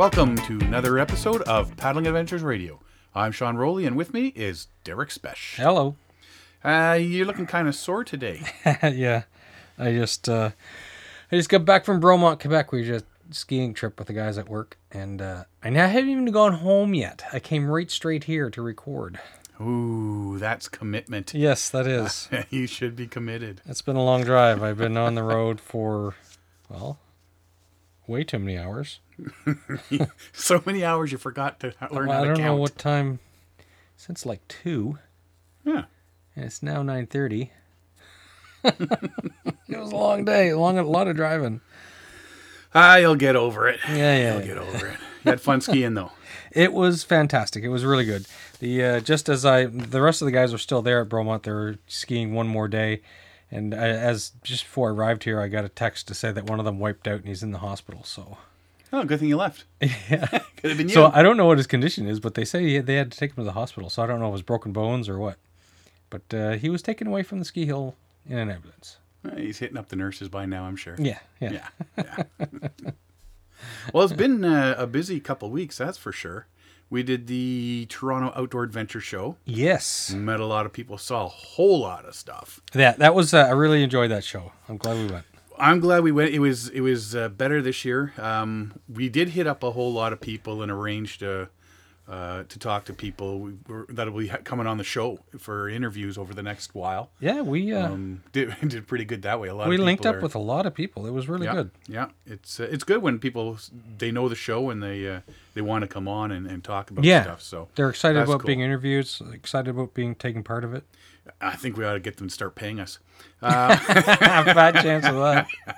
Welcome to another episode of Paddling Adventures Radio. I'm Sean Rowley, and with me is Derek Spesh. Hello. Uh, you're looking kind of sore today. yeah, I just uh, I just got back from Bromont, Quebec. We just skiing trip with the guys at work, and uh, I now haven't even gone home yet. I came right straight here to record. Ooh, that's commitment. Yes, that is. you should be committed. It's been a long drive. I've been on the road for well, way too many hours. So many hours you forgot to learn Well, how I to don't count. know what time. Since like two, Yeah. and it's now nine thirty. it was a long day, long a lot of driving. Ah, you'll get over it. Yeah, yeah. You'll get over it. You had fun skiing though. It was fantastic. It was really good. The uh, just as I, the rest of the guys were still there at Bromont. They were skiing one more day, and I, as just before I arrived here, I got a text to say that one of them wiped out and he's in the hospital. So, Oh, good thing you left. yeah. Could have been you. So I don't know what his condition is, but they say he, they had to take him to the hospital. So I don't know if it was broken bones or what. But uh, he was taken away from the ski hill in an ambulance. He's hitting up the nurses by now, I'm sure. Yeah, yeah. Yeah. yeah. well, it's been uh, a busy couple weeks, that's for sure. We did the Toronto Outdoor Adventure Show. Yes. Met a lot of people, saw a whole lot of stuff. That that was. Uh, I really enjoyed that show. I'm glad we went. I'm glad we went. It was it was uh, better this year. Um, we did hit up a whole lot of people and arranged uh, uh, to talk to people we were, that'll be coming on the show for interviews over the next while. Yeah, we uh, Um, did did pretty good that way. A lot we of linked up are- with a lot of people. It was really yeah, good. Yeah, it's uh, it's good when people they know the show and they uh, they want to come on and, and talk about Yeah. stuff. So They're excited about cool. being interviewed, excited about being taking part of it. I think we ought to get them to start paying us. Bad chance of that.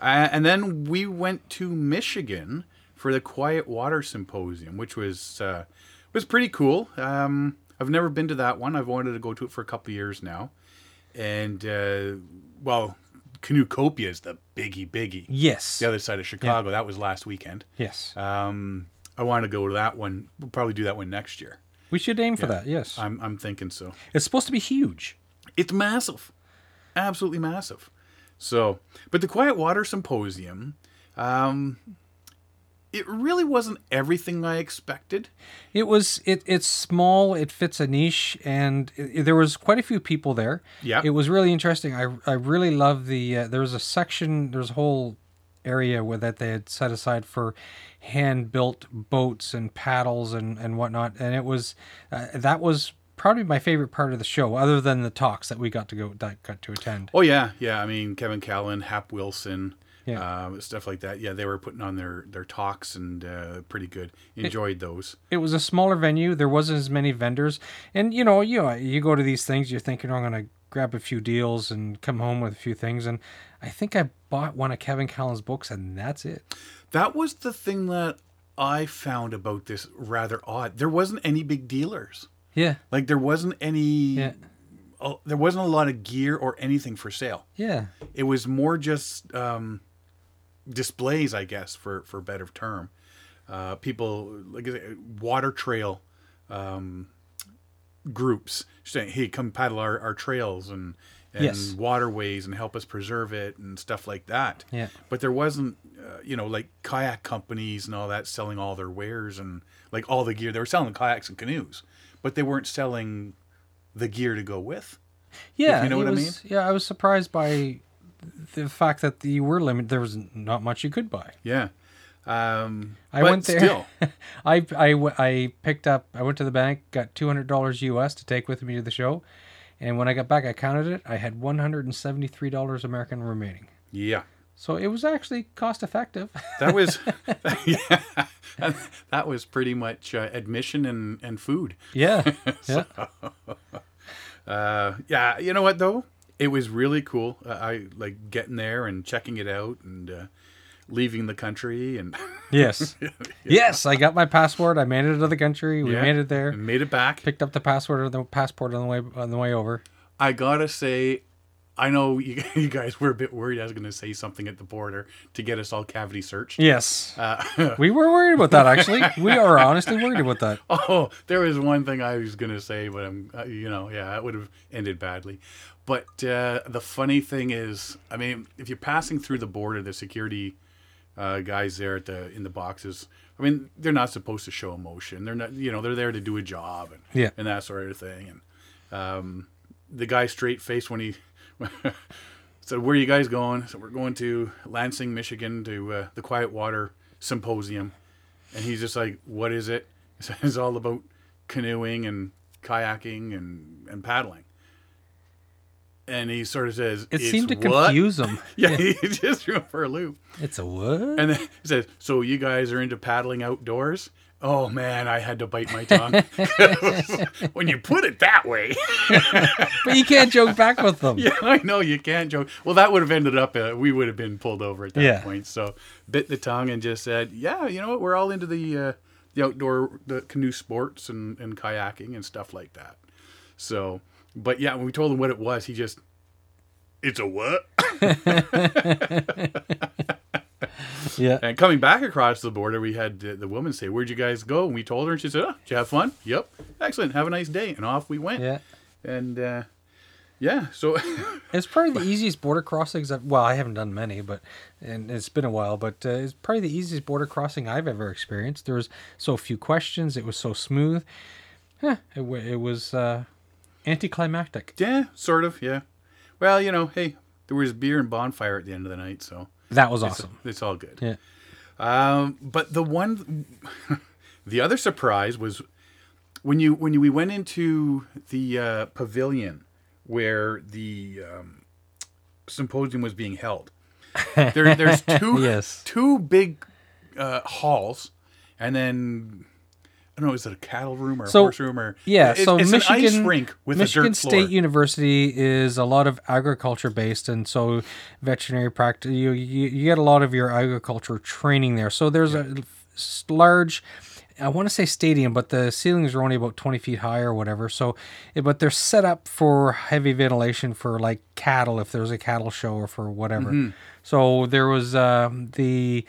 Uh, and then we went to Michigan for the Quiet Water Symposium, which was uh, was pretty cool. Um, I've never been to that one. I've wanted to go to it for a couple of years now. And uh, well, Canoecopia is the biggie biggie. Yes. The other side of Chicago. That was last weekend. Yes. Um, I want to go to that one. We'll probably do that one next year. We should aim for that. Yes. I'm I'm thinking so. It's supposed to be huge. It's massive, absolutely massive. So, but the Quiet Water Symposium, um, it really wasn't everything I expected. It was. It, it's small. It fits a niche, and it, there was quite a few people there. Yeah. It was really interesting. I I really love the. Uh, there was a section. There's a whole area where that they had set aside for hand built boats and paddles and and whatnot, and it was uh, that was probably my favorite part of the show, other than the talks that we got to go that got to attend. Oh yeah, yeah. I mean, Kevin Callan, Hap Wilson, Yeah. uh, stuff like that. Yeah, they were putting on their their talks and uh, pretty good. Enjoyed those. it was a smaller venue. There wasn't as many vendors, and you know, you know, you go to these things, you're thinking, "Oh, I'm gonna grab a few deals and come home with a few things. And I think I bought one of Kevin Callan's books, and that's it. That was the thing that I found about this rather odd. There wasn't any big dealers. Yeah, Like there wasn't any. yeah, uh, there wasn't a lot of gear or anything for sale. yeah, it was more just um, displays, I guess, for for better term. Uh, people like water trail um, groups saying, "Hey, come paddle our, our trails and and Yes. waterways and help us preserve it and stuff like that." yeah. But there wasn't, uh, you know, like kayak companies and all that selling all their wares and like all the gear. They were selling kayaks and canoes, but they weren't selling the gear to go with. Yeah, you know what I mean? Yeah, I was surprised by the fact that you were limited. There was not much you could buy. Yeah. Um, I went there. Still, I picked up, I went to the bank, got $200 US to take with me to the show. And when I got back, I counted it. I had $173 American remaining. yeah. So it was actually cost effective. That was, yeah, that was pretty much uh, admission and, and food. yeah. Yeah. Uh, yeah, you know what though? It was really cool. Uh, I like getting there and checking it out and uh, leaving the country and Yes. Yes. I got my passport. I made it to the country. We Yeah. made it there. made it back. Picked up the passport or the passport on the way on the way over. I gotta say, I know you, you guys were a bit worried I was going to say something at the border to get us all cavity searched. Yes. Uh, We were worried about that actually. We are honestly worried about that. Oh, there was one thing I was gonna say, but I'm, uh, you know, yeah, that would have ended badly. But uh, the funny thing is, I mean, if you're passing through the border, the security uh, guys there at the in the boxes I mean, they're not supposed to show emotion. They're not, you know, they're there to do a job and Yeah. and that sort of thing. And um, the guy straight faced when he said, "Where are you guys going?" So we're going to Lansing, Michigan, to uh, the Quiet Water Symposium. And he's just like, "What is it?" It's all about canoeing and kayaking and and paddling. And he sort of says, It seemed to what?" confuse them. Yeah, he just threw him for a loop. It's a what? And then he says, "So you guys are into paddling outdoors?" Oh man, I had to bite my tongue. when you put it that way, but you can't joke back with them. yeah, I know you can't joke. Well, that would have ended up. Uh, we would have been pulled over at that Yeah. point. So bit the tongue and just said, "Yeah, you know what? We're all into the uh, the outdoor the canoe sports and and kayaking and stuff like that." So, but yeah, when we told him what it was, he just, "It's a what?" Yeah. And coming back across the border, we had the, the woman say, "Where'd you guys go?" And we told her, and she said, "Oh, did you have fun? Yep, excellent. Have a nice day." And off we went. Yeah. And uh, yeah, so It's probably the easiest border crossings. I've, well, I haven't done many, but and it's been a while. But uh, it's probably the easiest border crossing I've ever experienced. There was so few questions. It was so smooth. Huh, it, it was uh, anticlimactic. yeah, sort of, yeah. Well, you know, hey, there was beer and bonfire at the end of the night, so That was it's, awesome. it's all good. Yeah. Um, but the one, the other surprise was when you when you, we went into the uh, pavilion where the um, symposium was being held. There, there's two Yes. two big uh, halls, and then I don't know, is it a cattle room or a So, horse room or Yeah, It's, so it's Michigan, an ice rink with Michigan a dirt State floor. University is a lot of agriculture based, and so veterinary practice. You, you you get a lot of your agriculture training there. So there's a large. I want to say stadium, but the ceilings are only about 20 feet high or whatever. So, eh, but they're set up for heavy ventilation for like cattle, if there's a cattle show or for whatever. Mm-hmm. So there was um, the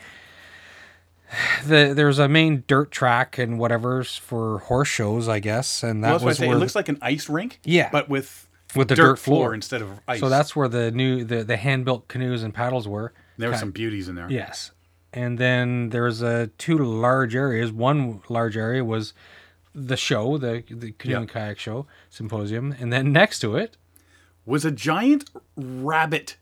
the there's a main dirt track and whatever's for horse shows, I guess, and that Well, that's what I was where It looks like an ice rink. Yeah. but with with the dirt, dirt, floor. floor. instead of ice. So that's where the new the the hand built canoes and paddles were. there were some beauties in there. Yes, and then there's a two large areas. One large area was the show, the the canoe Yeah. and kayak show symposium, and then next to it, was a giant rabbit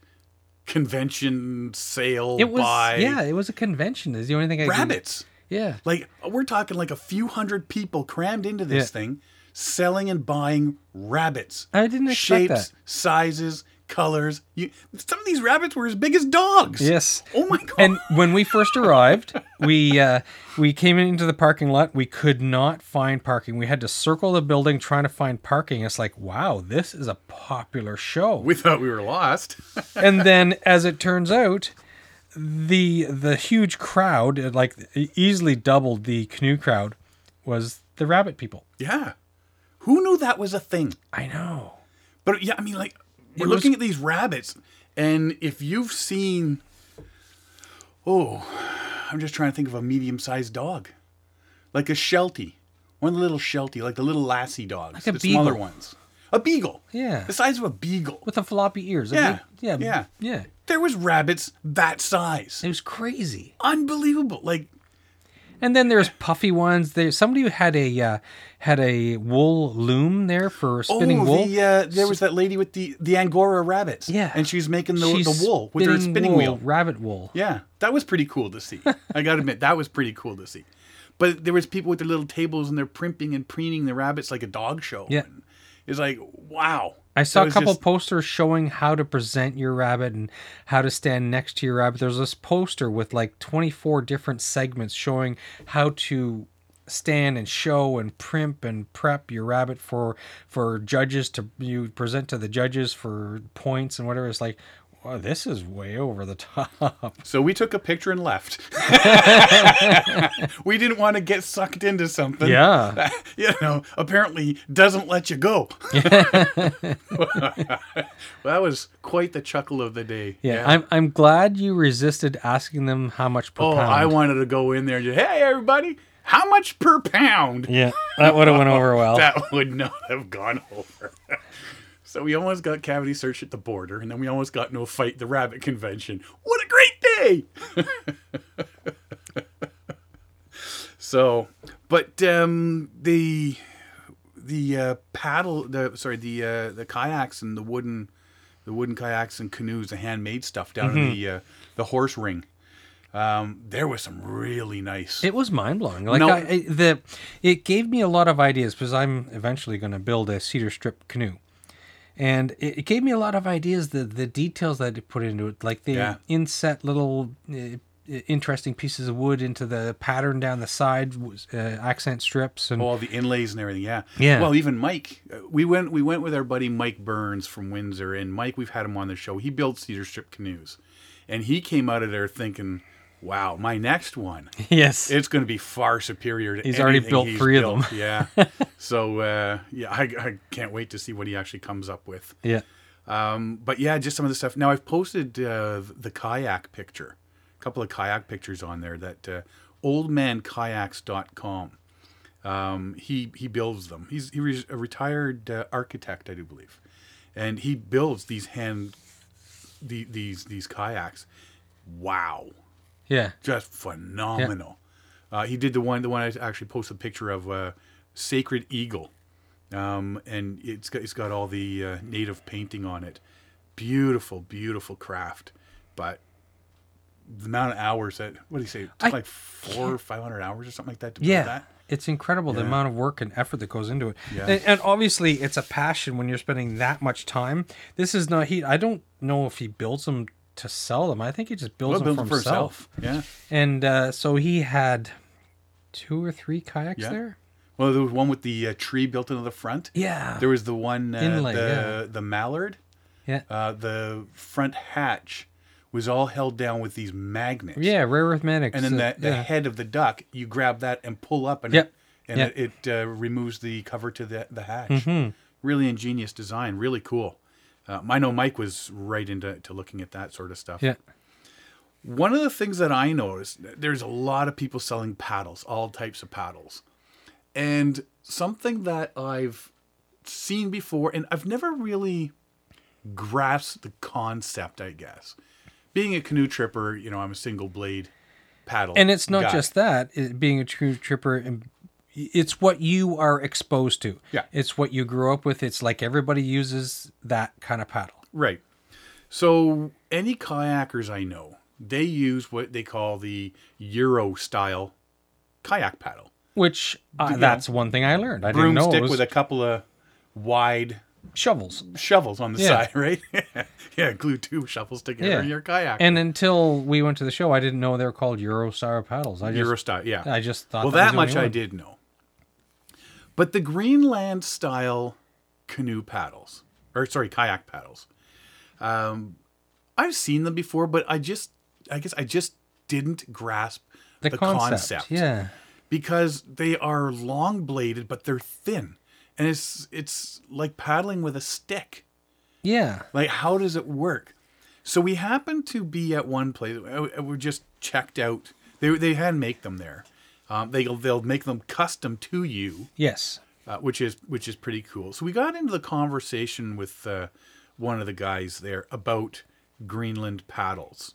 convention sale it was by yeah, it was a convention. Is the only thing I can- rabbits. yeah, Like we're talking like a few hundred people crammed into this Yeah. thing, selling and buying rabbits. I didn't expect Shapes, that. sizes, colors. You, some of these rabbits were as big as dogs. Yes. Oh my god. And when we first arrived, we uh, we came into the parking lot. We could not find parking. We had to circle the building trying to find parking. It's like, wow, this is a popular show. we thought we were lost. and then, as it turns out, the the huge crowd, like easily doubled the canoe crowd, was the rabbit people. yeah. Who knew that was a thing? I know. But yeah, I mean, like we're was- looking at these rabbits, and if you've seen, oh, I'm just trying to think of a medium-sized dog, like a Sheltie, one of the little Sheltie, like the little Lassie dogs, Like a the smaller ones, a beagle, Yeah. the size of a beagle. With the floppy ears. Yeah, yeah. yeah. Yeah. There was rabbits that size, It was crazy. unbelievable. Like And then there's puffy ones. There somebody who had a uh, had a wool loom there for spinning oh, wool. the uh, there was that lady with the the Angora rabbits, Yeah. and she was making the, She's the wool with her spinning wool, wheel. rabbit wool. Yeah, that was pretty cool to see. I gotta admit, that was pretty cool to see. But there was people with their little tables and they're primping and preening the rabbits like a dog show. Yeah. It's like, wow. I saw a couple just- posters showing how to present your rabbit and how to stand next to your rabbit. There's this poster with like 24 different segments showing how to stand and show and primp and prep your rabbit for for judges to you present to the judges for points and whatever. It's like, wow, this is way over the top. So we took a picture and left. we didn't want to get sucked into something. Yeah. you know, apparently doesn't let you go. well, that was quite the chuckle of the day. Yeah, I'm I'm glad you resisted asking them how much per oh, pound. Oh, pound. I wanted to go in there and just, hey, everybody, how much per pound? yeah, that would have went over well. that would not have gone over. So we almost got cavity search at the border, and then we almost got into a fight at the rabbit convention. What a great day! So, but um, the the uh, paddle, the sorry, the uh, the kayaks and the wooden the wooden kayaks and canoes, the handmade stuff down in Mm-hmm. the uh, the horse ring. Um, there was some really nice. It was mind blowing. Like No. I, I, the, it gave me a lot of ideas because I'm eventually going to build a cedar strip canoe, and it, it gave me a lot of ideas. The the details that it put into it, like the Yeah. inset little uh, interesting pieces of wood into the pattern down the side, uh, accent strips, and all the inlays and everything. Yeah. Yeah. Well, even Mike, uh, we went we went with our buddy Mike Burns from Windsor, and Mike, we've had him on the show. He builds cedar strip canoes, and he came out of there thinking, "Wow, my next one, yes, it's going to be far superior to." He's already built he's three of them. yeah. So uh, yeah, I, I can't wait to see what he actually comes up with. yeah, Um, but yeah, just some of the stuff. Now I've posted uh, the kayak picture, a couple of kayak pictures on there that uh, oldmankayaks.com. Um, he he builds them. He's he a retired uh, architect, I do believe, and he builds these hand the, these these kayaks. Wow, yeah, just phenomenal. Uh, he did the one the one I actually posted a picture of uh, Sacred Eagle, um, and it's got it's got all the uh, native painting on it. Beautiful, beautiful craft, but the amount of hours that what do you say? I like four or five hundred hours or something like that to build yeah. that. It's incredible the amount of work and effort that goes into it, Yeah. and, and obviously it's a passion when you're spending that much time. This is not he. I don't know if he builds them to sell them. I think he just builds Well, them build for himself. himself. Yeah. And uh, so he had two or three kayaks Yeah. there. Well, there was one with the uh, tree built into the front. Yeah. There was the one uh, Inlay, the yeah. the mallard. Yeah. Uh, the front hatch was all held down with these magnets. yeah, rare earth magnets. and then uh, the, the yeah. head of the duck, you grab that and pull up, and Yep. it, and Yep. it, it uh, removes the cover to the the hatch. Mm-hmm. Really ingenious design, really cool. Um, I know Mike was right into to looking at that sort of stuff. Yeah. One of the things that I noticed, there's a lot of people selling paddles, all types of paddles, and something that I've seen before, and I've never really grasped the concept. I guess, being a canoe tripper, you know, I'm a single blade paddle, And it's not guy. just that, it, being a true tripper, and it's what you are exposed to. Yeah. It's what you grew up with. It's like everybody uses that kind of paddle. Right. So any kayakers I know, they use what they call the Euro style kayak paddle. Which uh, know, that's one thing I learned. I didn't know it Broomstick was with a couple of wide shovels. shovels on the Yeah. side, right? yeah, glue two shovels together Yeah. in your kayak. And until we went to the show, I didn't know they were called Euro style paddles. I just, Euro style, yeah. I just thought well, that, that much I one. did know. But the Greenland style canoe paddles, or sorry, kayak paddles, um, I've seen them before, but I just, I guess, I just didn't grasp The, the, concept. concept. Yeah. because they are long bladed, but they're thin, and it's it's like paddling with a stick. Yeah. Like, how does it work? So we happened to be at one place. We just checked out. They they hand make them there. Um, they they'll make them custom to you, Yes. uh, which is which is pretty cool. So we got into the conversation with uh, one of the guys there about Greenland paddles.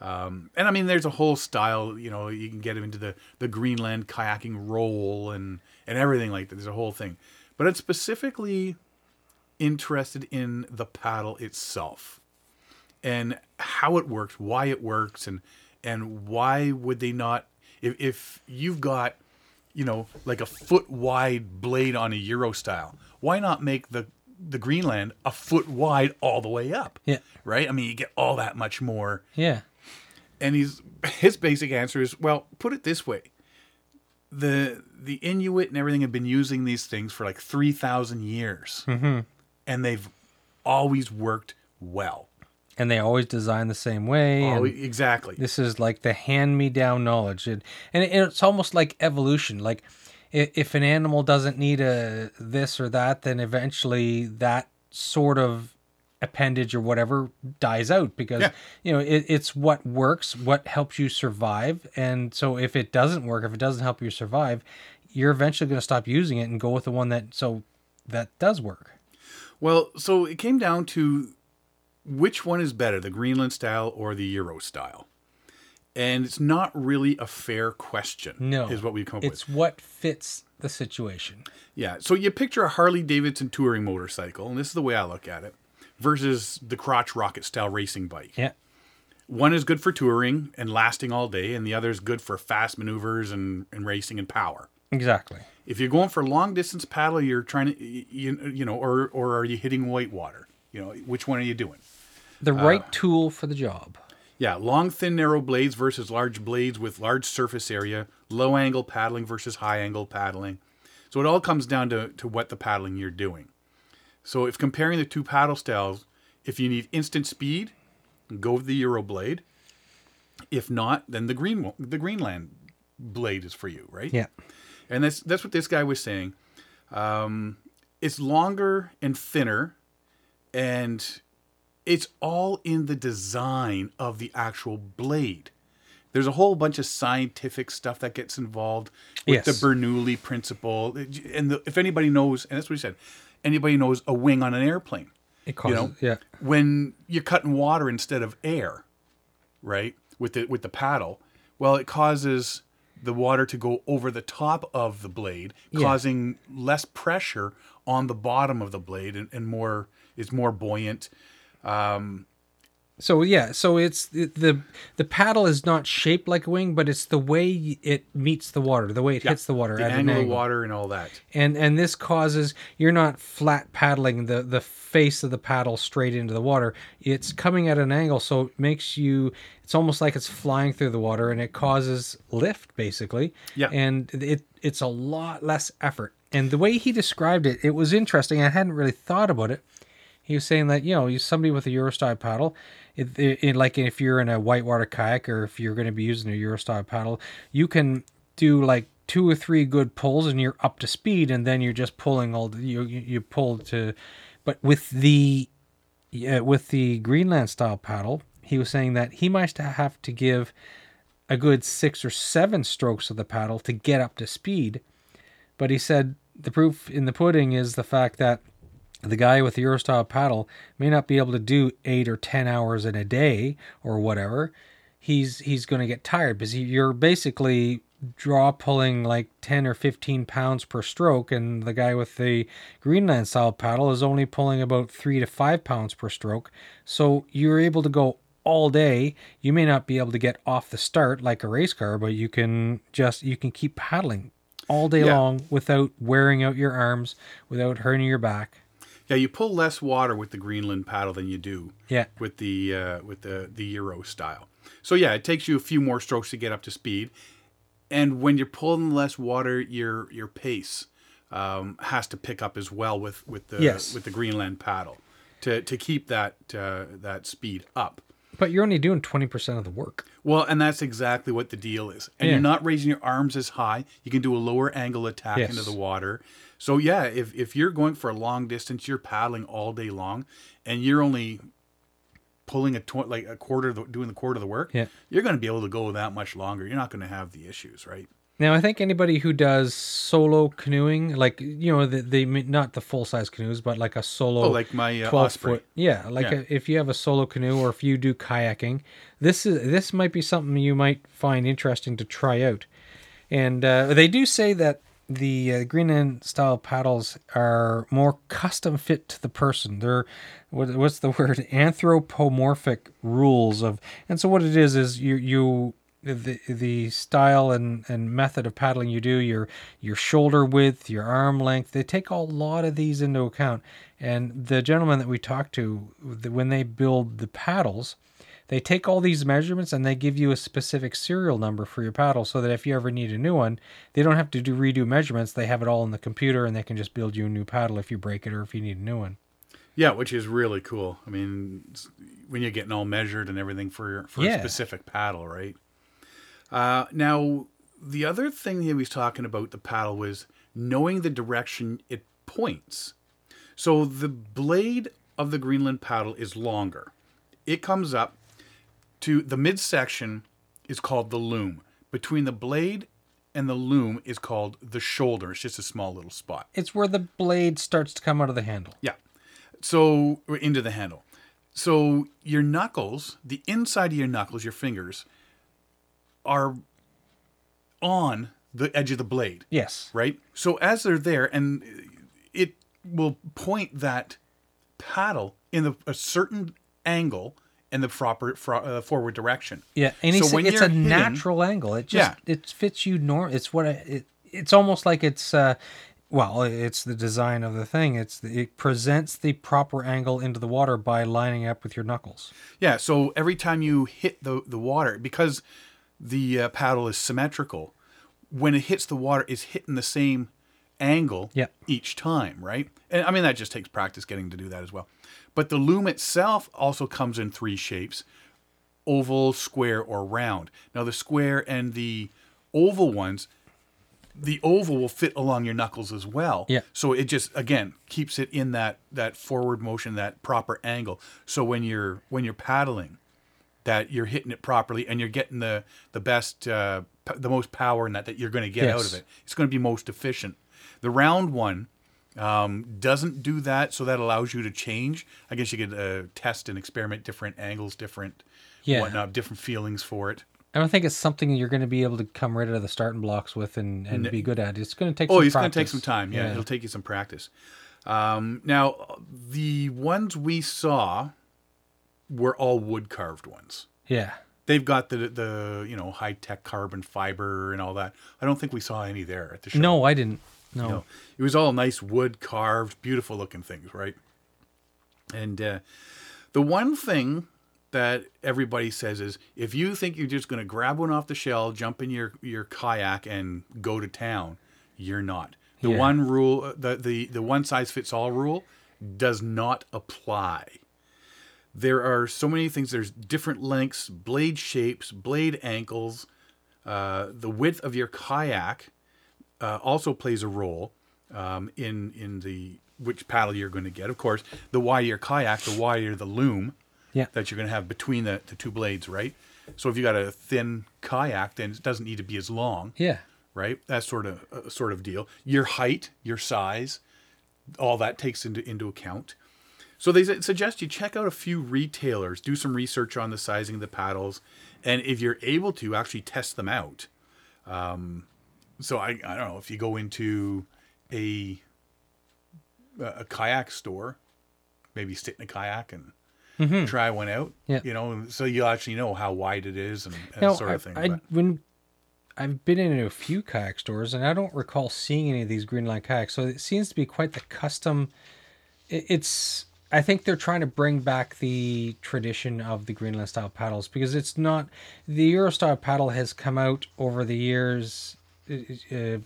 Um, and I mean, there's a whole style. You know, you can get into the the Greenland kayaking roll and and everything like that. There's a whole thing, but it's specifically interested in the paddle itself and how it works, why it works, and and why would they not? If if you've got, you know, like a foot wide blade on a Euro style, why not make the the Greenland a foot wide all the way up? Yeah. Right. I mean, you get all that much more. Yeah. And he's his basic answer is, well, put it this way. The the Inuit and everything have been using these things for like three thousand years, mm-hmm. and they've always worked well. And they always design the same way. Oh, exactly. this is like the hand-me-down knowledge, and and it's almost like evolution. Like if an animal doesn't need a this or that, then eventually that sort of appendage or whatever dies out because Yeah. you know it, it's what works, what helps you survive, and so if it doesn't work, if it doesn't help you survive, you're eventually going to stop using it and go with the one that so that does work. Well, so it came down to which one is better, the Greenland style or the Euro style. and it's not really a fair question. No, is what we come up with. It's what fits the situation. Yeah. So you picture a Harley Davidson touring motorcycle, and this is the way I look at it, versus the crotch rocket style racing bike. Yeah. One is good for touring and lasting all day, and the other is good for fast maneuvers and, and racing and power. Exactly. If you're going for long distance paddle, you're trying to, you, you know, or, or are you hitting white water? You know, which one are you doing? The right tool for the job. Yeah, long, thin, narrow blades versus large blades with large surface area, low angle paddling versus high angle paddling. So it all comes down to, to what the paddling you're doing. So if comparing the two paddle styles, if you need instant speed, go with the Euro blade. If not, then the green the Greenland blade is for you, right? Yeah. And that's that's what this guy was saying. Um, it's longer and thinner, and it's all in the design of the actual blade. There's a whole bunch of scientific stuff that gets involved with the Bernoulli principle, and the, if anybody knows, and that's what he said, anybody knows a wing on an airplane. It causes, know, yeah. When you're cutting water instead of air, right? With the with the paddle, well, it causes the water to go over the top of the blade, Yeah. causing less pressure on the bottom of the blade and, and more is more buoyant. Um, so yeah, so it's the, the the paddle is not shaped like a wing, but it's the way it meets the water, the way it hits the water the at an angle of angle. water and all that. and and this causes you're not flat paddling the the face of the paddle straight into the water it's coming at an angle so it makes you it's almost like it's flying through the water and it causes lift basically Yeah. and it it's a lot less effort and the way he described it it was interesting i hadn't really thought about it he was saying that you know you somebody with a Eurostyle paddle, it, it, it- like if you're in a whitewater kayak or if you're going to be using a Eurostyle paddle, you can do like two or three good pulls and you're up to speed, and then you're just pulling all the, you you pull to, but with the with the Greenland style paddle, he was saying that he might have to give a good six or seven strokes of the paddle to get up to speed. But he said the proof in the pudding is the fact that the guy with the Eurostyle paddle may not be able to do eight or ten hours in a day or whatever. He's he's going to get tired because he, you're basically draw pulling like 10 or 15 pounds per stroke and the guy with the greenland style paddle is only pulling about 3 to 5 pounds per stroke so you're able to go all day you may not be able to get off the start like a race car but you can just you can keep paddling all day Yeah. long without wearing out your arms without hurting your back Yeah, you pull less water with the Greenland paddle than you do yeah with the uh, with the the Euro style. So yeah, it takes you a few more strokes to get up to speed, and when you're pulling less water, your your pace um, has to pick up as well with with the Yes. with the Greenland paddle to to keep that uh, that speed up. but you're only doing 20% of the work Well, and that's exactly what the deal is. And Yeah. you're not raising your arms as high. You can do a lower angle attack Yes. into the water. So yeah, if if you're going for a long distance, you're paddling all day long, and you're only pulling a tw- like a quarter, of the, doing the quarter of the work. Yeah. you're going to be able to go that much longer. You're not going to have the issues, right? Now, I think anybody who does solo canoeing, like you know, the, the not the full size canoes, but like a solo, Oh, like my, uh, twelve Osprey. foot, yeah, like Yeah. A, if you have a solo canoe or if you do kayaking, this is this might be something you might find interesting to try out. And uh, they do say that the uh, Greenland style paddles are more custom fit to the person. They're what, what's the word? Anthropomorphic rules of, and so what it is is you you the the style and, and method of paddling you do your your shoulder width your arm length they take a lot of these into account and the gentleman that we talked to the- when they build the paddles they take all these measurements and they give you a specific serial number for your paddle so that if you ever need a new one they don't have to do redo measurements they have it all in the computer and they can just build you a new paddle if you break it or if you need a new one Yeah, which is really cool. I mean, when you're getting all measured and everything for for Yeah. a specific paddle, right? Uh, now, the other thing he was talking about the paddle was knowing the direction it points. So the blade of the Greenland paddle is longer. It comes up to the midsection is called the loom. Between the blade and the loom is called the shoulder. It's just a small little spot. it's where the blade starts to come out of the handle Yeah. So into the handle. So your knuckles, the inside of your knuckles, your fingers, are on the edge of the blade, Yes. right? So as they're there, and it will point that paddle in the, a certain angle in the proper fro- uh, forward direction. Yeah, and So when it's a hitting- natural angle. It just Yeah. it fits you norm. It's what I, it. It's almost like it's uh, well, it's the design of the thing. It's the, it presents the proper angle into the water by lining up with your knuckles. Yeah, so every time you hit the the water, because the uh, paddle is symmetrical, when it hits the water, it's hitting the same angle Yep. each time, right? And I mean that just takes practice getting to do that as well. But the loom itself also comes in three shapes: oval, square, or round. Now the square and the oval ones, the oval will fit along your knuckles as well. Yeah. So it just again keeps it in that that forward motion, that proper angle. So when you're when you're paddling, that you're hitting it properly and you're getting the the best uh, p- the most power in that that you're going to get out of it. It's going to be most efficient. The round one um, doesn't do that, so that allows you to change. I guess you could uh, test and experiment different angles, different Yeah. whatnot, different feelings for it. I don't think it's something you're going to be able to come right out of the starting blocks with and, and be good at. It's going to take. Oh, it's going to take some time. Yeah, it'll take you some practice. Um, now, the ones we saw were all wood carved ones. Yeah. They've got the the you know high tech carbon fiber and all that. I don't think we saw any there at the show. No, I didn't. No. No, it was all nice wood carved, beautiful looking things, right? And uh, the one thing that everybody says is if you think you're just going to grab one off the shell, jump in your, your kayak, and go to town, you're not. The Yeah. one rule, uh, the, the, the one size fits all rule, does not apply. There are so many things. There's different lengths, blade shapes, blade ankles. Uh, the width of your kayak uh, also plays a role um, in in the which paddle you're going to get. Of course, the wider your kayak, the wider the loom Yeah. that you're going to have between the, the two blades, right? So if you got a thin kayak, then it doesn't need to be as long, Yeah. right? That sort of uh, sort of deal. Your height, your size, all that takes into into account. So they suggest you check out a few retailers, do some research on the sizing of the paddles, and if you're able to, actually test them out. Um, so I, I don't know if you go into a a kayak store, maybe sit in a kayak and try one out. Mm-hmm. Yeah. You know, so you actually know how wide it is and, and sort I, of thing. I but- when I've been in a few kayak stores and I don't recall seeing any of these Greenland kayaks. So it seems to be quite the custom. it- It's I think they're trying to bring back the tradition of the Greenland style paddles because it's not the Euro style paddle has come out over the years. Uh,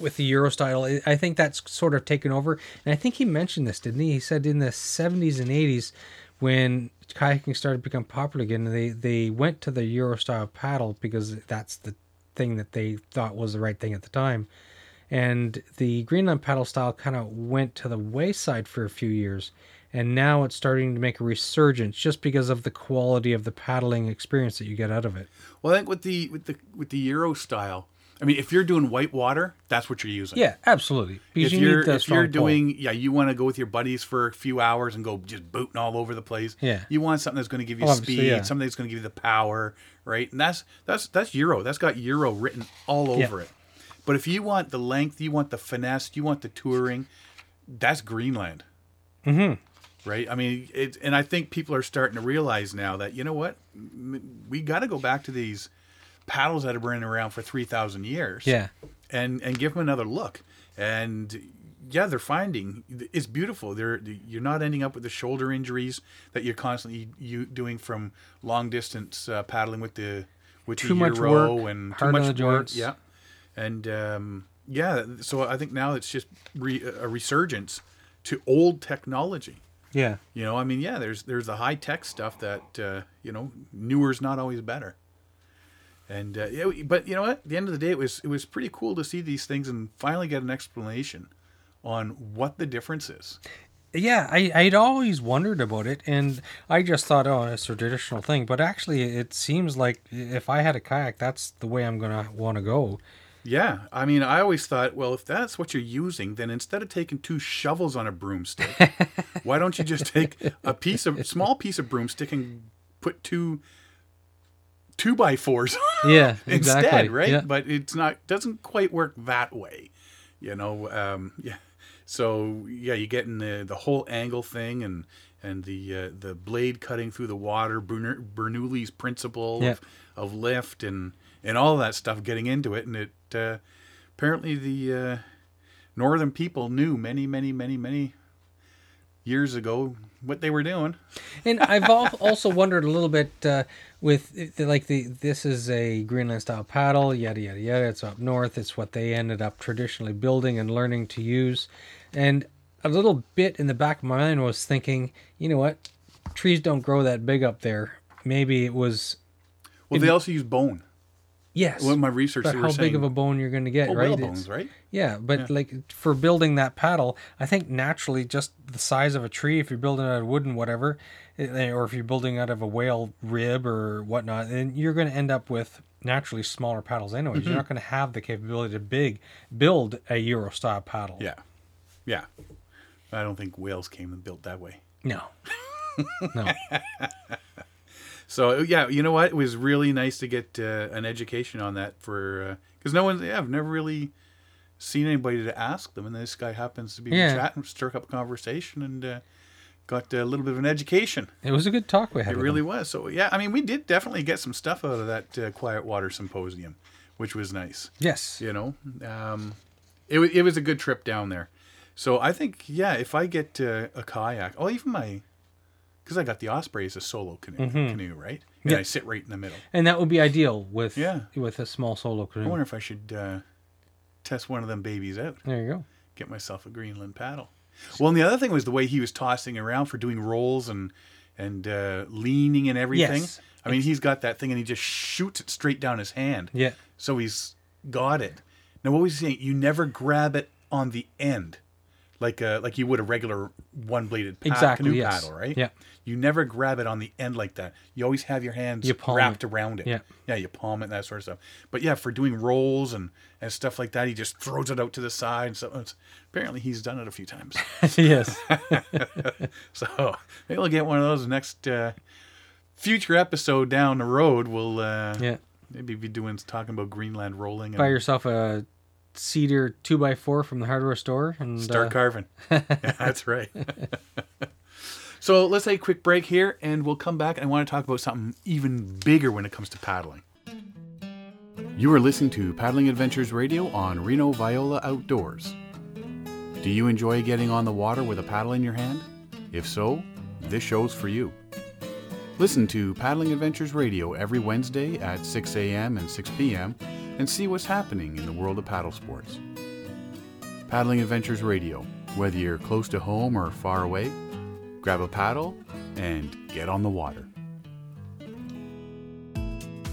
with the Euro style, I- think that's sort of taken over. And I think he mentioned this, didn't he? He said in the 70s and 80s, when kayaking started to become popular again, they they went to the Euro style paddle because that's the thing that they thought was the right thing at the time. And the Greenland paddle style kind of went to the wayside for a few years. And now it's starting to make a resurgence just because of the quality of the paddling experience that you get out of it. well, I think with the with the with the Euro style, I mean, if you're doing white water, that's what you're using. Yeah, absolutely. Because if you you're need if you're doing yeah you want to go with your buddies for a few hours and go just booting all over the place Yeah. you want something that's going to give you Obviously, speed yeah. something that's going to give you the power right and that's that's that's euro that's got euro written all Yeah. over it but if you want the length you want the finesse you want the touring that's greenland mm-hmm. Right i mean it and i think people are starting to realize now that you know what we got to go back to these paddles that have been around for 3000 years Yeah. and and give them another look. And yeah, they're finding it's beautiful. They're you're not ending up with the shoulder injuries that you're constantly you doing from long distance uh, paddling with the with Too the much Euro work, and too much work. joints. Yeah, and um, yeah, so I think now it's just re, a resurgence to old technology. Yeah. You know, I mean, yeah, there's there's the high tech stuff that uh, you know newer's not always better. And uh, yeah, but you know what? At the end of the day, it was it was pretty cool to see these things and finally get an explanation on what the difference is. Yeah, I, I'd always wondered about it, and I just thought, oh, it's a traditional thing. But actually, it seems like if I had a kayak, that's the way I'm gonna want to go. Yeah, I mean, I always thought, well, if that's what you're using, then instead of taking two shovels on a broomstick, why don't you just take a piece of small piece of broomstick and put two two by fours Yeah, instead, exactly. right? Yeah. But it's not doesn't quite work that way, you know. Um, yeah. So yeah, you get in the the whole angle thing and and the uh, the blade cutting through the water, Bernoulli's Bernoulli's principle Yeah. of, of lift and and all that stuff getting into it, and it uh, apparently the uh, northern people knew many many many many years ago what they were doing. And I've also wondered a little bit uh, with like the this is a Greenland style paddle, yada yada yada. It's up north. It's what they ended up traditionally building and learning to use. And a little bit in the back of my mind was thinking, you know what, trees don't grow that big up there. Maybe it was Well, they also use bone. Yes. Well, my research, but how were big of a bone you're going to get, oh, right? It's- bones, right? Yeah, but like for building that paddle, I think naturally just the size of a tree, if you're building out of wood and whatever, eh, or if you're building out of a whale rib or whatnot, then you're going to end up with naturally smaller paddles anyways. Mm-hmm. You're not going to have the capability to big build a Euro style paddle. Yeah, yeah. I don't think whales came and built that way. No. no. So yeah, you know what? It was really nice to get uh, an education on that for because no one. Yeah, I've never really seen anybody to ask them, and this guy happens to be Yeah. chatting, struck up a conversation, and uh, got a little bit of an education. It was a good talk we had. It really him. was. So yeah, I mean, we did definitely get some stuff out of that uh, Quiet Water Symposium, which was nice. Yes. You know, um, it it was a good trip down there. So I think yeah, if I get uh, a kayak, oh even my, because I got the Osprey as a solo canoe, canoe right? And Yeah. I sit right in the middle. And that would be ideal with Yeah. with a small solo canoe. I wonder if I should uh, test one of them babies out. There you go. Get myself a Greenland paddle. Well, and the other thing was the way he was tossing around for doing rolls and and uh, leaning and everything. Yes. I mean, he's got that thing and he just shoots it straight down his hand. Yeah. So he's got it. Now, what was he saying? You never grab it on the end, like uh, like you would a regular one-bladed pa- Exactly, canoe yes. paddle, right? Yeah. You never grab it on the end like that. You always have your hands You wrapped it. around it. Yeah. Yeah, you palm it and that sort of stuff. But yeah, for doing rolls and, and stuff like that, he just throws it out to the side. So apparently he's done it a few times. yes. so maybe we'll get one of those next uh, future episode down the road. We'll uh, Yeah. maybe be doing talking about Greenland rolling and Buy yourself a cedar two by four from the hardware store and start uh, carving. Yeah, that's right. so let's take a quick break here, and we'll come back. I want to talk about something even bigger when it comes to paddling. You are listening to Paddling Adventures Radio on Reno Viola Outdoors. Do you enjoy getting on the water with a paddle in your hand? If so, this show's for you. Listen to Paddling Adventures Radio every Wednesday at 6 a.m. and 6 p.m. and see what's happening in the world of paddle sports. Paddling Adventures Radio. Whether you're close to home or far away, grab a paddle and get on the water.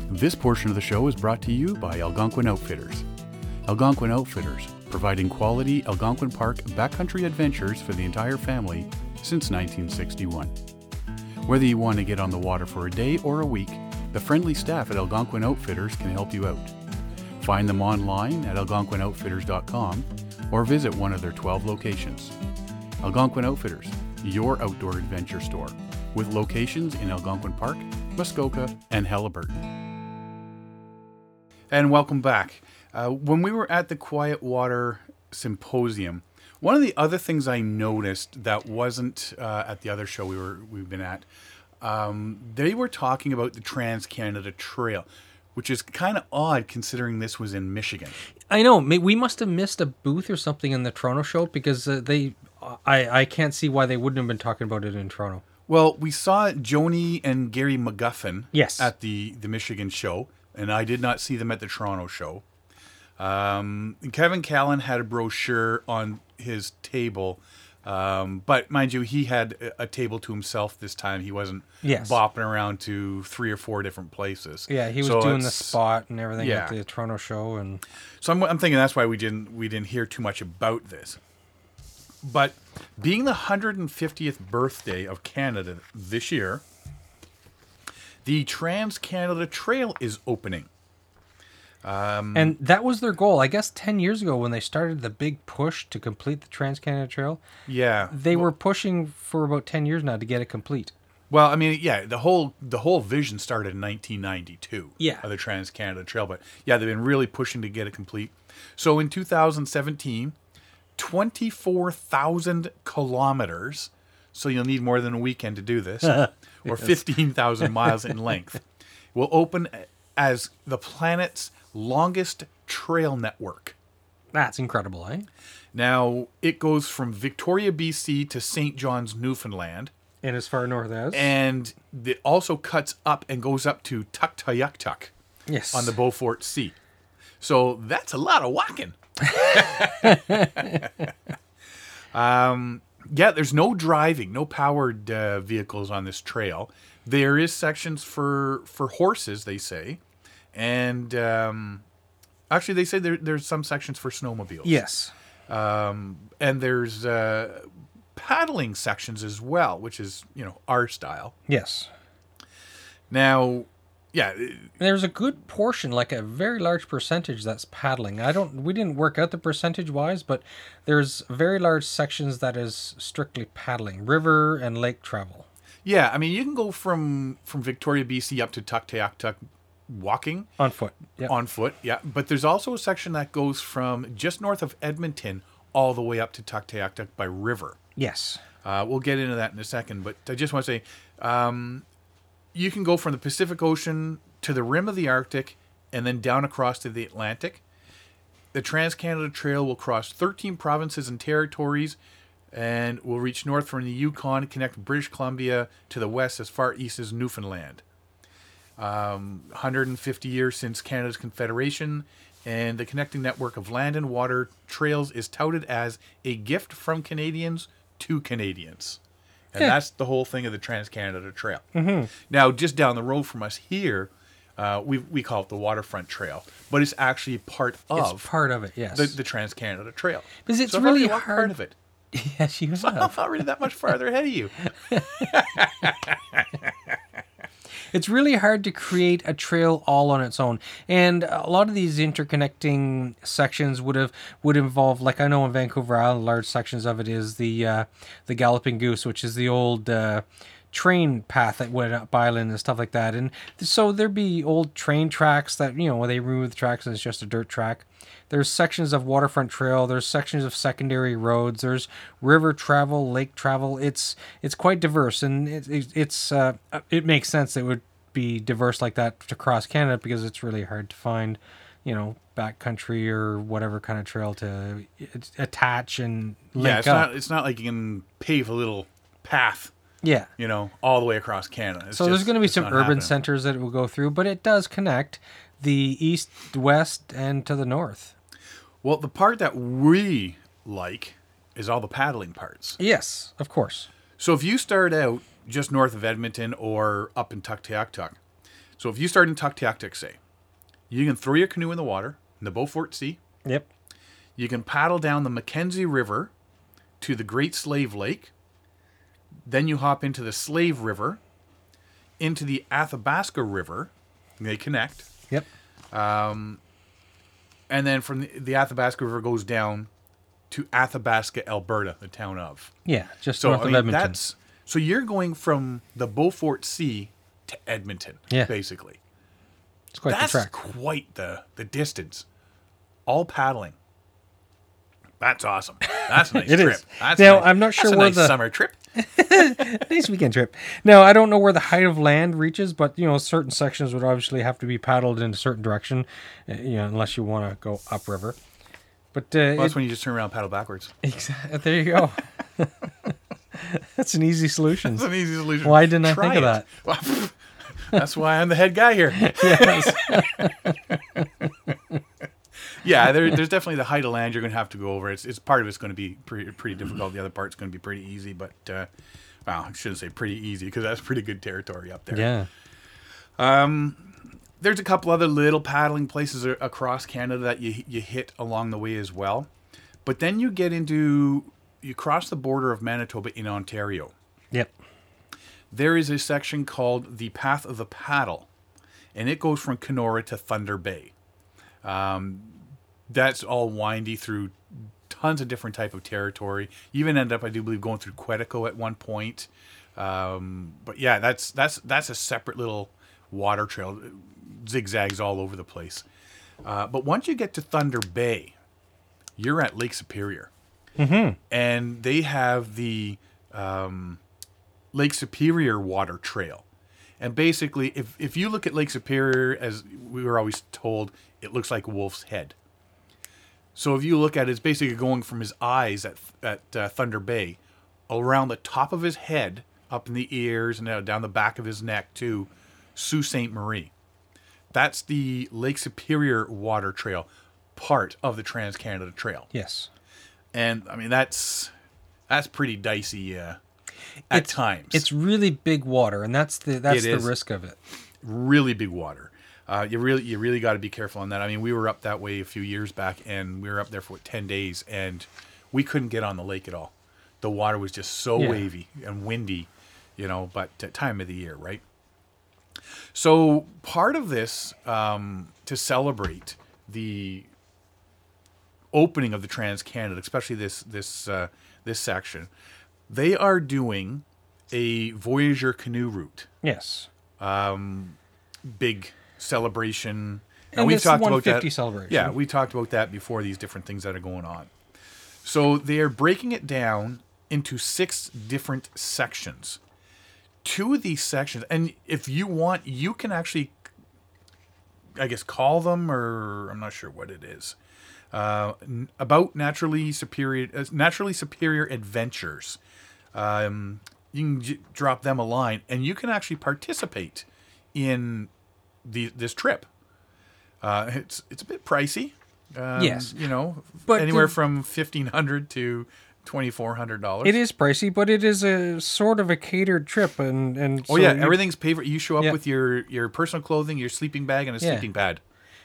This portion of the show is brought to you by Algonquin Outfitters. Algonquin Outfitters, providing quality Algonquin Park backcountry adventures for the entire family since 1961. Whether you want to get on the water for a day or a week, the friendly staff at Algonquin Outfitters can help you out. Find them online at algonquinoutfitters.com or visit one of their 12 locations. Algonquin Outfitters, your outdoor adventure store, with locations in Algonquin Park, Muskoka, and Haliburton. And welcome back. Uh, when we were at the Quiet Water Symposium, one of the other things I noticed that wasn't uh, at the other show we were we've been at, um, they were talking about the Trans Canada Trail, which is kind of odd considering this was in Michigan. I know. We must have missed a booth or something in the Toronto show because uh, they. I I can't see why they wouldn't have been talking about it in Toronto. Well, we saw Joni and Gary McGuffin Yes. at the, the Michigan show, and I did not see them at the Toronto show. Um, Kevin Callan had a brochure on his table, um, but mind you, he had a, a table to himself this time. He wasn't Yes. bopping around to three or four different places. Yeah, he was So doing the spot and everything yeah. at the Toronto show, and So I'm, I'm thinking that's why we didn't we didn't hear too much about this. But being the 150th birthday of Canada this year, the Trans Canada Trail is opening. Um, and that was their goal. I guess ten years ago when they started the big push to complete the Trans Canada Trail, Yeah, they were pushing for about ten years now to get it complete. Well, I mean, yeah, the whole the whole vision started in 1992. Yeah. of the Trans Canada Trail, but yeah, they've been really pushing to get it complete. So in 2017, 24,000 kilometers. So you'll need more than a weekend to do this, or 15,000 miles in length. Will open as the planet's longest trail network. That's incredible, eh? Now it goes from Victoria, BC, to St. John's, Newfoundland. And as far north as and it also cuts up and goes up to Tuktoyaktuk yes, on the Beaufort Sea. So that's a lot of walking. um, yeah, there's no driving, no powered uh, vehicles on this trail. There is sections for for horses, they say, and um, actually they say there, there's some sections for snowmobiles. yes, and there's uh, paddling sections as well, which is you know our style. yes. Now, yeah, There's a good portion, like a very large percentage, that's paddling. I don't, we didn't work out the percentage wise, but there's very large sections that is strictly paddling, river and lake travel. yeah. I mean, you can go from from Victoria, BC, up to Tuktoyaktuk walking On foot. Yeah. on foot. Yeah, but there's also a section that goes from just north of Edmonton all the way up to Tuktoyaktuk by river. yes. Uh, we'll get into that in a second, but I just want to say, um, you can go from the Pacific Ocean to the rim of the Arctic, and then down across to the Atlantic. The Trans Canada Trail will cross 13 provinces and territories, and will reach north from the Yukon, connect British Columbia to the west as far east as Newfoundland. Um, 150 years since Canada's Confederation, and the connecting network of land and water trails is touted as a gift from Canadians to Canadians. And Yeah. that's the whole thing of the Trans Canada Trail. Now, just down the road from us here, uh, we, we call it the Waterfront Trail, but it's actually part It's of part of it, yes. the, the Trans Canada Trail. Because it's So really hard- part of it. yes, you I'm have. not really that much farther ahead of you. it's really hard to create a trail all on its own. And a lot of these interconnecting sections would have would involve like i know in vancouver island large sections of it is the uh, the galloping goose which is the old uh, train path that went up island and stuff like that. And so there'd be old train tracks that you know where they remove the tracks and it's just a dirt track. There's sections of waterfront trail. There's sections of secondary roads. There's river travel lake travel. It's it's quite diverse. And it, it, it's uh, it makes sense it would be diverse like that to cross canada because it's really hard to find you know backcountry or whatever kind of trail to uh, attach and link yeah, it's up. not it's not like you can pave a little path, yeah you know, all the way across Canada. It's so there's going to be some urban happening. centers that it will go through but it does connect the east west and to the north Well, the part that we like is all the paddling parts. yes of course So if you start out just north of Edmonton or up in Tuktoyaktuk, so if you start in Tuktoyaktuk, say, you can throw your canoe in the water in the Beaufort Sea. yep You can paddle down the Mackenzie River to the Great Slave Lake. Then you hop into the Slave River, into the Athabasca River. They connect. yep um, And then from the, the Athabasca River goes down to Athabasca, Alberta, the town of. yeah just So north I of mean, edmonton that's so you're going from the Beaufort Sea to Edmonton, Yeah. basically. it's quite That's the track quite the the distance. All paddling. That's awesome. That's a nice It trip. is. That's Now, nice. I'm not sure where nice the- summer trip. Nice weekend trip. Now, I don't know where the height of land reaches, but you know, certain sections would obviously have to be paddled in a certain direction, uh, you know, unless you want to go upriver. But uh, Well, that's it- when you just turn around and paddle backwards. exa- there you go. That's an easy solution. That's an easy solution. Why didn't I Try think of that? Well, that's why I'm the head guy here. yes. Yeah, there, there's definitely the height of land you're going to have to go over. It's, it's part of it's going to be pretty, pretty difficult. The other part's going to be pretty easy. But uh, well, I shouldn't say pretty easy because that's pretty good territory up there. Yeah. Um, There's a couple other little paddling places across Canada that you you hit along the way as well. But then you get into you cross the border of Manitoba in Ontario. Yep. There is a section called the Path of the Paddle, and it goes from Kenora to Thunder Bay. Um, that's all windy through tons of different type of territory. You even end up, I do believe, going through Quetico at one point. Um, but yeah, that's that's that's a separate little water trail, zigzags all over the place. Uh, but once you get to Thunder Bay, you're at Lake Superior, mm-hmm. and they have the um, Lake Superior Water Trail. And basically, if if you look at Lake Superior, as we were always told, it looks like wolf's head. So if you look at it, it's basically going from his eyes at at uh, Thunder Bay, around the top of his head, up in the ears, and uh, down the back of his neck to Sault Ste. Marie. That's the Lake Superior Water Trail, part of the Trans Canada Trail. Yes. And I mean that's that's pretty dicey uh, at it's, times. It's really big water, and that's the that's It the is. risk of it. really big water. Uh, you really you really got to be careful on that. I mean, we were up that way a few years back, and we were up there for what, ten days, and we couldn't get on the lake at all. The water was just so Yeah. wavy and windy, you know. But time of the year, right? So part of this um, to celebrate the opening of the Trans Canada, especially this this uh, this section, they are doing a Voyageur canoe route Yes. big celebration. And we've talked about 150 that. celebration. Yeah, we talked about that before. These different things that are going on. So they are breaking it down into six different sections. Two of these sections, and if you want, you can actually, I guess, call them, or I'm not sure what it is. Uh, about naturally superior, uh, naturally superior adventures. Um, you can j- drop them a line, and you can actually participate in the this trip. Uh, it's it's a bit pricey. Um, Yes. you know, But anywhere the- from fifteen hundred to twenty four hundred dollars. It is pricey, but it is a sort of a catered trip, and and Oh so yeah, everything's paid for. You show up Yeah. with your your personal clothing, your sleeping bag, and a Yeah. sleeping pad.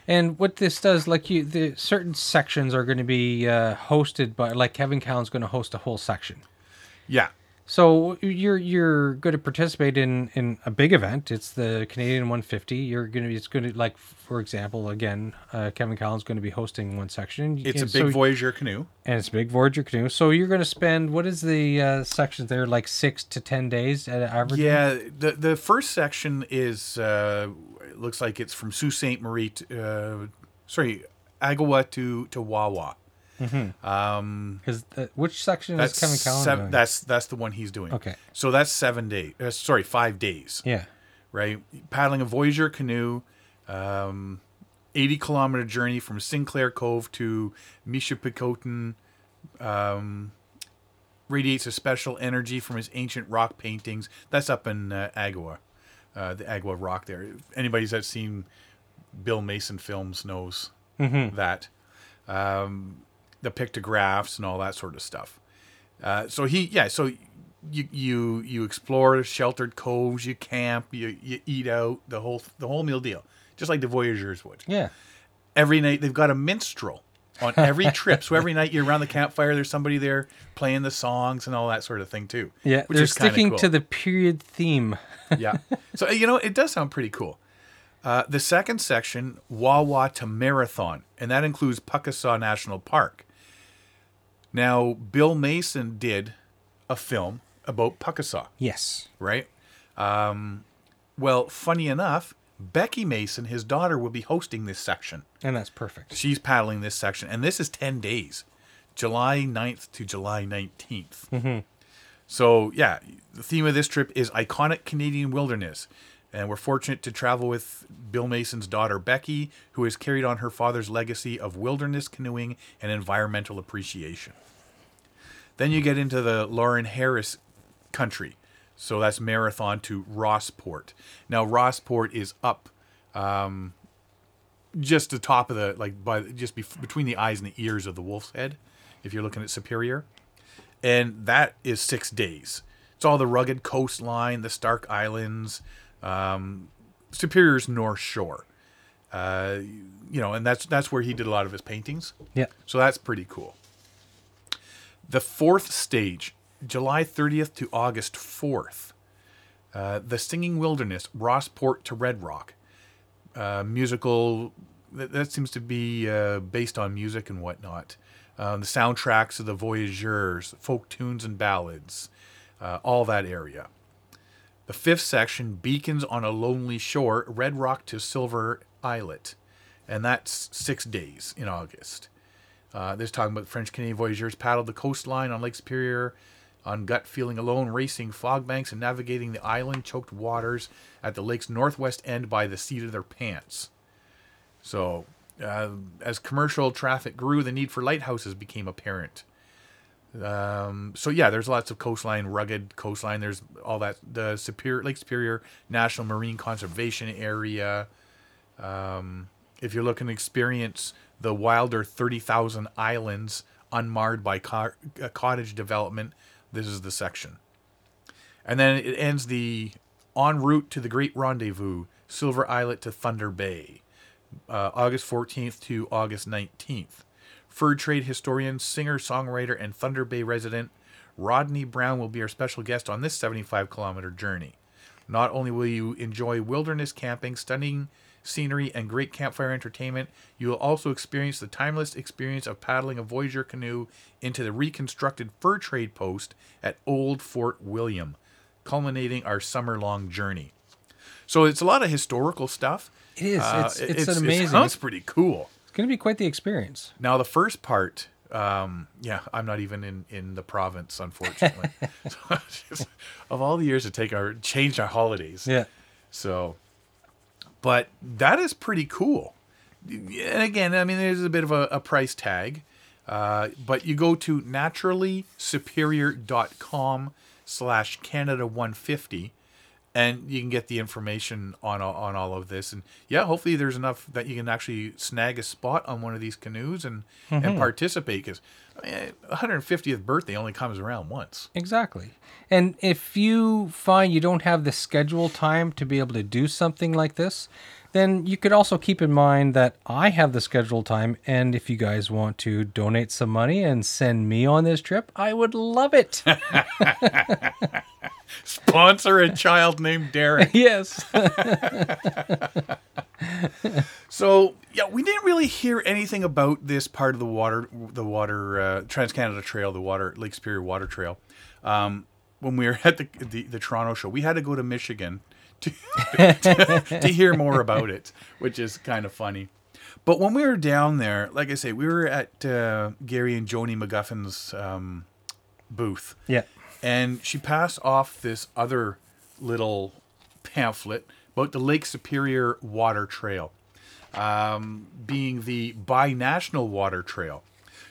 And what this does, like you, the certain sections are going to be uh, hosted by, like Kevin Callan's going to host a whole section. Yeah, So you're you're going to participate in in a big event. It's the Canadian 150. You're going to be it's going to like for example again, uh, Kevin Callan going to be hosting one section. it's a big so- Voyageur canoe. and it's a big Voyageur canoe. So you're going to spend what is the uh, sections there like six to ten days at average? Yeah, the the first section is uh, it looks like it's from Sault Ste. Marie, to, uh, sorry, Agawa to to Wawa. Because uh, which section That's is Kevin Callan seven, doing? that's that's the one he's doing. Okay. so that's seven days. Uh, sorry, five days. yeah. right? Paddling a Voyageur canoe, um, 80 kilometer journey from Sinclair Cove to Michipicoten, um, radiates a special energy from his ancient rock paintings. That's up in uh, Agawa, uh, the Agawa Rock there. If anybody's that's seen Bill Mason films knows that. Um, the pictographs and all that sort of stuff. Uh, so he, yeah, so you you you explore sheltered coves, you camp, you, you eat out the whole the whole meal deal, just like the voyageurs would. Yeah. Every night they've got a minstrel on every trip, so every night you're around the campfire, there's somebody there playing the songs and all that sort of thing too. Yeah, which they're is sticking cool. to the period theme. yeah. So you know, it does sound pretty cool. Uh, the second section, Wawa to Marathon, and that includes Pukaskwa National Park. Now, Bill Mason did a film about Pukaskwa, Yes. right? Um, well, funny enough, Becky Mason, his daughter, will be hosting this section. And that's perfect. She's paddling this section, and this is 10 days, July 9th to July 19th. So, yeah, the theme of this trip is iconic Canadian wilderness. And we're fortunate to travel with Bill Mason's daughter, Becky, who has carried on her father's legacy of wilderness canoeing and environmental appreciation. Then you get into the Lawren Harris country. So that's marathon to Rossport. Now, Rossport is up um, just the top of the like by just bef- between the eyes and the ears of the wolf's head if you're looking at superior and that is six days it's all the rugged coastline the stark islands um, superior's north shore uh, you know and that's that's where he did a lot of his paintings Yeah. so that's pretty cool the fourth stage july 30th to august 4th uh, the singing wilderness rossport to red rock uh, musical that, that seems to be uh, based on music and whatnot. Um, the soundtracks of the Voyageurs, folk tunes and ballads, uh, all that area. The fifth section, Beacons on a Lonely Shore, Red Rock to Silver Islet. And that's six days in August. Uh, this is talking about French Canadian voyageurs paddled the coastline on Lake Superior on gut feeling alone, racing fog banks and navigating the island choked waters at the lake's northwest end by the seat of their pants. So, uh, as commercial traffic grew, the need for lighthouses became apparent. Um, so yeah, there's lots of coastline, rugged coastline. There's all that the Superior Lake Superior National Marine Conservation Area. Um, if you're looking to experience the wilder 30,000 islands unmarred by uh, cottage development, this is the section. And then it ends the en route to the Great Rendezvous, Silver Islet to Thunder Bay, uh, August 14th to August 19th. Fur trade historian, singer, songwriter, and Thunder Bay resident Rodney Brown will be our special guest on this 75 kilometer journey. Not only will you enjoy wilderness camping, stunning scenery, and great campfire entertainment, you will also experience the timeless experience of paddling a Voyageur canoe into the reconstructed fur trade post at Old Fort William, culminating our summer long journey. So it's a lot of historical stuff. It is. Uh, it's, it- it's, It an amazing. sounds pretty cool. Going to be quite the experience. Now the first part, um, yeah, I'm not even in in the province, unfortunately. so just- of all the years to take our change our holidays, Yeah. so, but that is pretty cool. And again, I mean, there's a bit of a, a price tag, uh, but you go to naturallysuperior.com slash Canada 150 and you can get the information on all- on all of this and yeah hopefully there's enough that you can actually snag a spot on one of these canoes and and mm-hmm. participate because I mean, 150th birthday only comes around once Exactly. And if you find you don't have the schedule time to be able to do something like this, then you could also keep in mind that I have the schedule time. And if you guys want to donate some money and send me on this trip, I would love it. sponsor a child named Derek yes. So yeah, we didn't really hear anything about this part of the water, the water uh, Trans Canada Trail, the water Lake Superior Water Trail. Um, when we were at the, the the Toronto show, we had to go to Michigan to to hear more about it, which is kind of funny. But when we were down there, like I say, we were at uh, Gary and Joni McGuffin's um, booth Yeah. And she passed off this other little pamphlet about the Lake Superior Water Trail, um, being the binational water trail.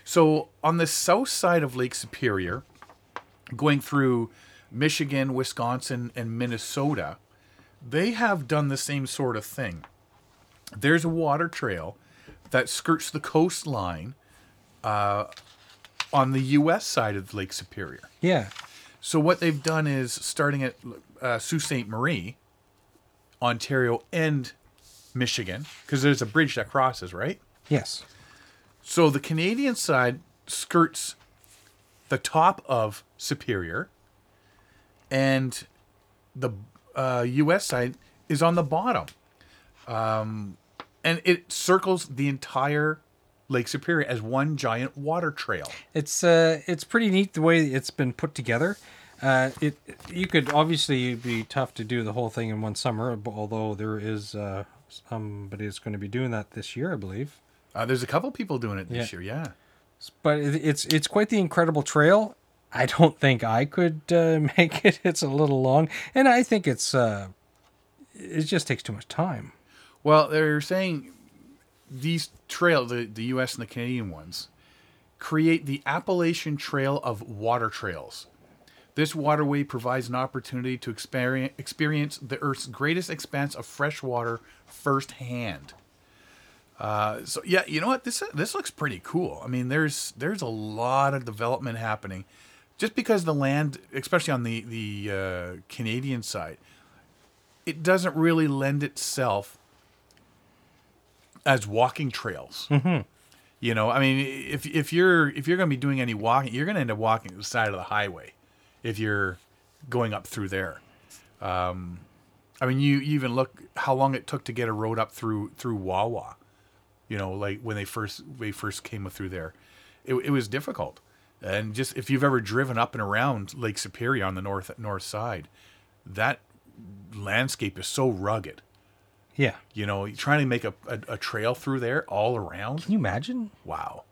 So on the south side of Lake Superior, going through Michigan, Wisconsin, and Minnesota, they have done the same sort of thing. There's a water trail that skirts the coastline uh, on the U.S. side of Lake Superior. Yeah. So what they've done is starting at uh, Sault Ste. Marie, Ontario, and Michigan, because there's a bridge that crosses, right? Yes. So the Canadian side skirts the top of Superior, and the uh, U.S. side is on the bottom, um, and it circles the entire Lake Superior as one giant water trail. It's uh, it's pretty neat the way it's been put together. Uh, it you could obviously be tough to do the whole thing in one summer, but although there is uh, somebody that's going to be doing that this year, I believe. Uh, there's a couple people doing it this Yeah. year, yeah. But it, it's it's quite the incredible trail. I don't think I could uh, make it. It's a little long, and I think it's uh, it just takes too much time. Well, they're saying these trail, the, the U.S. and the Canadian ones, create the Appalachian Trail of water trails. This waterway provides an opportunity to experience, the Earth's greatest expanse of fresh water firsthand. Uh, so yeah, you know what? This this looks pretty cool. I mean, there's there's a lot of development happening, just because the land, especially on the the uh, Canadian side, it doesn't really lend itself as walking trails. Mm-hmm. You know, I mean, if if you're if you're going to be doing any walking, you're going to end up walking the side of the highway if you're going up through there. Um, I mean, you, you even look how long it took to get a road up through through Wawa. You know, like when they first they first came through there, it, it was difficult. And just if you've ever driven up and around Lake Superior on the north north side, that landscape is so rugged. Yeah. You know, you're trying to make a, a, a trail through there all around. Can you imagine? Wow.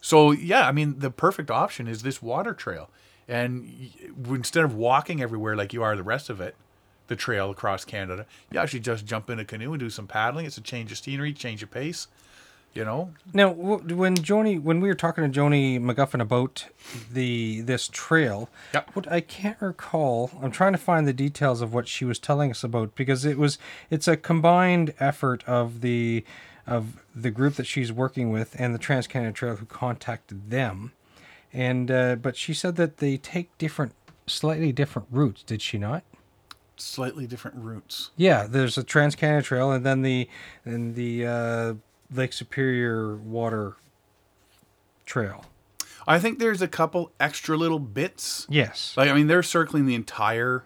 So yeah, I mean, the perfect option is this water trail, and y- instead of walking everywhere like you are the rest of it, the trail across Canada, you actually just jump in a canoe and do some paddling. It's a change of scenery, change of pace. You know, Now, when Joni, when we were talking to Joni McGuffin about the this trail, Yep. what I can't recall, I'm trying to find the details of what she was telling us about because it was it's a combined effort of the of the group that she's working with and the Trans Canada Trail who contacted them, and uh, but she said that they take different, slightly different routes. Did she not? slightly different routes. Yeah, there's a Trans Canada Trail, and then the and the uh, Lake Superior Water Trail. I think there's a couple extra little bits. Yes. Like I mean, they're circling the entire,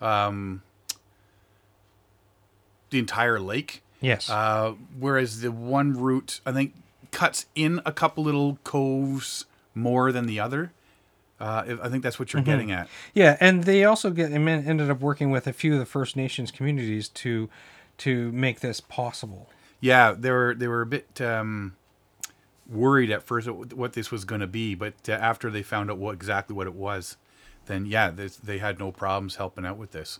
um, the entire lake. yes. Uh, whereas the one route, I think, cuts in a couple little coves more than the other. Uh, I think that's what you're getting at. yeah, and they also get ended up working with a few of the First Nations communities to to make this possible. Yeah, they were they were a bit um, worried at first what this was going to be, but uh, after they found out what exactly what it was, then yeah, this, they had no problems helping out with this.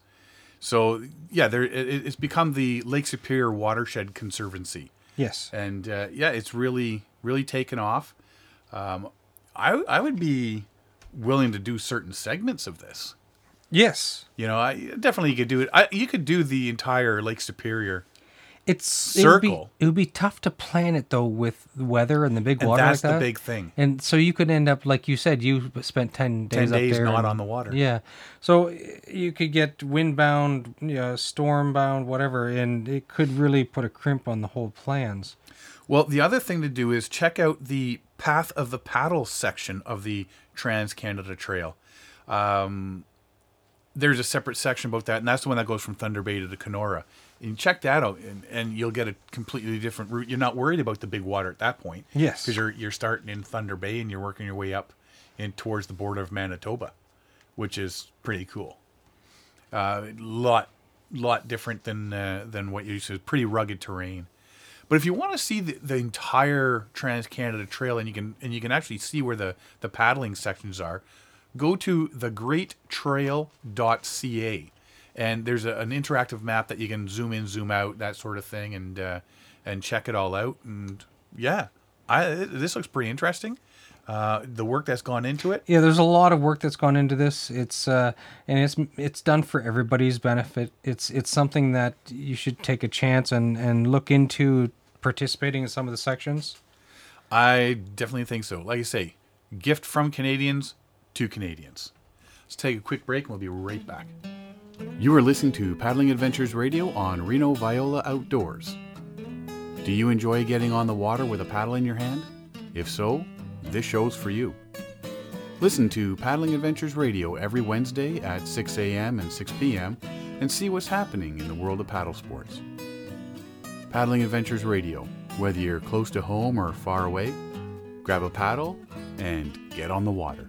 So yeah, there it, it's become the Lake Superior Watershed Conservancy. Yes. and uh, yeah, it's really really taken off. Um, I I would be willing to do certain segments of this. Yes. You know, I definitely could do it. I, you could do the entire Lake Superior. It's it would be- Circle. It would be, tough to plan it though with the weather and the big And water that's like the that. big thing. And so you could end up like you said, you spent ten days 10 up days there not and- on the water. Yeah, so you could get windbound, you know, stormbound, whatever, and it could really put a crimp on the whole plans. Well, the other thing to do is check out the Path of the Paddle section of the Trans Canada Trail. Um, there's a separate section about that, and that's the one that goes from Thunder Bay to the Kenora. And check that out, and, and you'll get a completely different route. You're not worried about the big water at that point. Yes. because you're you're starting in Thunder Bay and you're working your way up in towards the border of Manitoba, which is pretty cool. Uh, lot lot different than uh, than what you used to. Pretty rugged terrain. But if you want to see the, the entire Trans Canada Trail and you can and you can actually see where the the paddling sections are, go to thegreattrail.ca and there's a, an interactive map that you can zoom in, zoom out, that sort of thing, and uh, and check it all out. And yeah, I this looks pretty interesting. Uh, the work that's gone into it. Yeah, there's a lot of work that's gone into this. It's uh, and it's it's done for everybody's benefit. It's it's something that you should take a chance and and look into participating in some of the sections. I definitely think so. Like I say, gift from Canadians to Canadians. Let's take a quick break and we'll be right back. You are listening to Paddling Adventures Radio on Reno Viola Outdoors. Do you enjoy getting on the water with a paddle in your hand? If so, this show's for you. Listen to Paddling Adventures Radio every Wednesday at 6 a.m. and 6 p.m. and see what's happening in the world of paddle sports. Paddling Adventures Radio. Whether you're close to home or far away, grab a paddle and get on the water.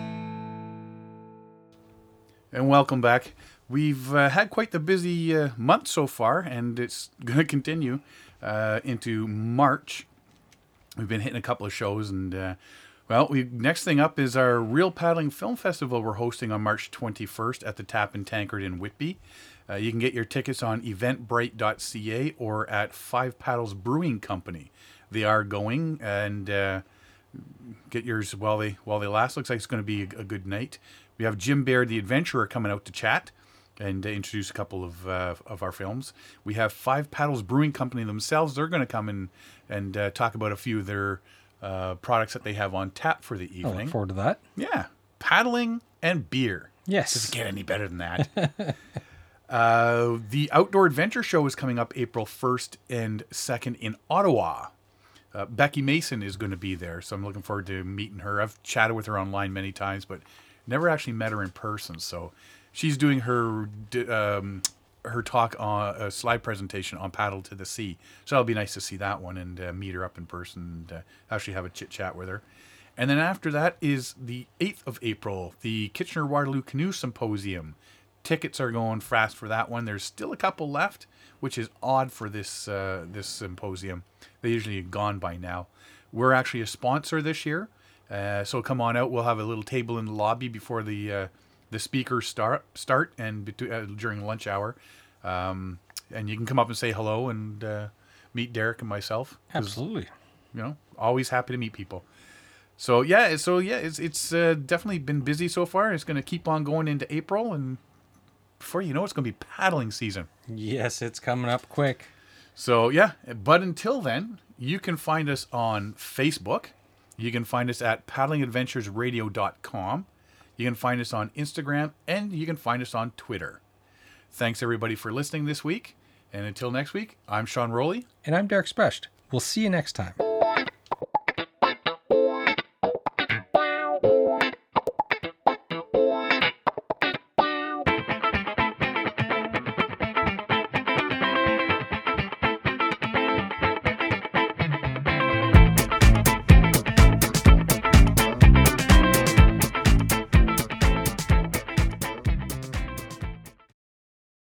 And welcome back. We've uh, had quite the busy uh, month so far, and it's going to continue uh, into March. We've been hitting a couple of shows, and uh, well, we next thing up is our Real Paddling Film Festival we're hosting on March 21st at the Tap and Tankard in Whitby. Uh, you can get your tickets on eventbrite.ca or at Five Paddles Brewing Company. They are going, and uh, get yours while they while they last. Looks like it's going to be a, a good night. We have Jim Baird, the adventurer, coming out to chat and introduce a couple of uh, of our films. We have Five Paddles Brewing Company themselves. They're going to come in and uh, talk about a few of their uh, products that they have on tap for the evening. I look forward to that. yeah, paddling and beer. Yes. Does it get any better than that? uh, the Outdoor Adventure Show is coming up April 1st and 2nd in Ottawa. Uh, Becky Mason is going to be there, so I'm looking forward to meeting her. I've chatted with her online many times, but never actually met her in person. So she's doing her um, her talk on a slide presentation on paddle to the sea. So it'll be nice to see that one and uh, meet her up in person and uh, actually have a chit chat with her. And then after that is the 8th of April, the Kitchener Waterloo Canoe Symposium. Tickets are going fast for that one. There's still a couple left, which is odd for this uh, this symposium. They usually gone by now. We're actually a sponsor this year, uh, so come on out. We'll have a little table in the lobby before the uh, the speakers start start and between, uh, during lunch hour, um, and you can come up and say hello and uh, meet Derek and myself. Absolutely. You know, always happy to meet people. So yeah, so yeah, it's it's uh, definitely been busy so far. It's going to keep on going into April, and before you know, it's going to be paddling season. Yes, it's coming up quick. So yeah, but until then, you can find us on Facebook. You can find us at paddlingadventuresradio.com. You can find us on Instagram and you can find us on Twitter. Thanks everybody for listening this week. And until next week, I'm Sean Rowley. And I'm Derek Specht. We'll see you next time.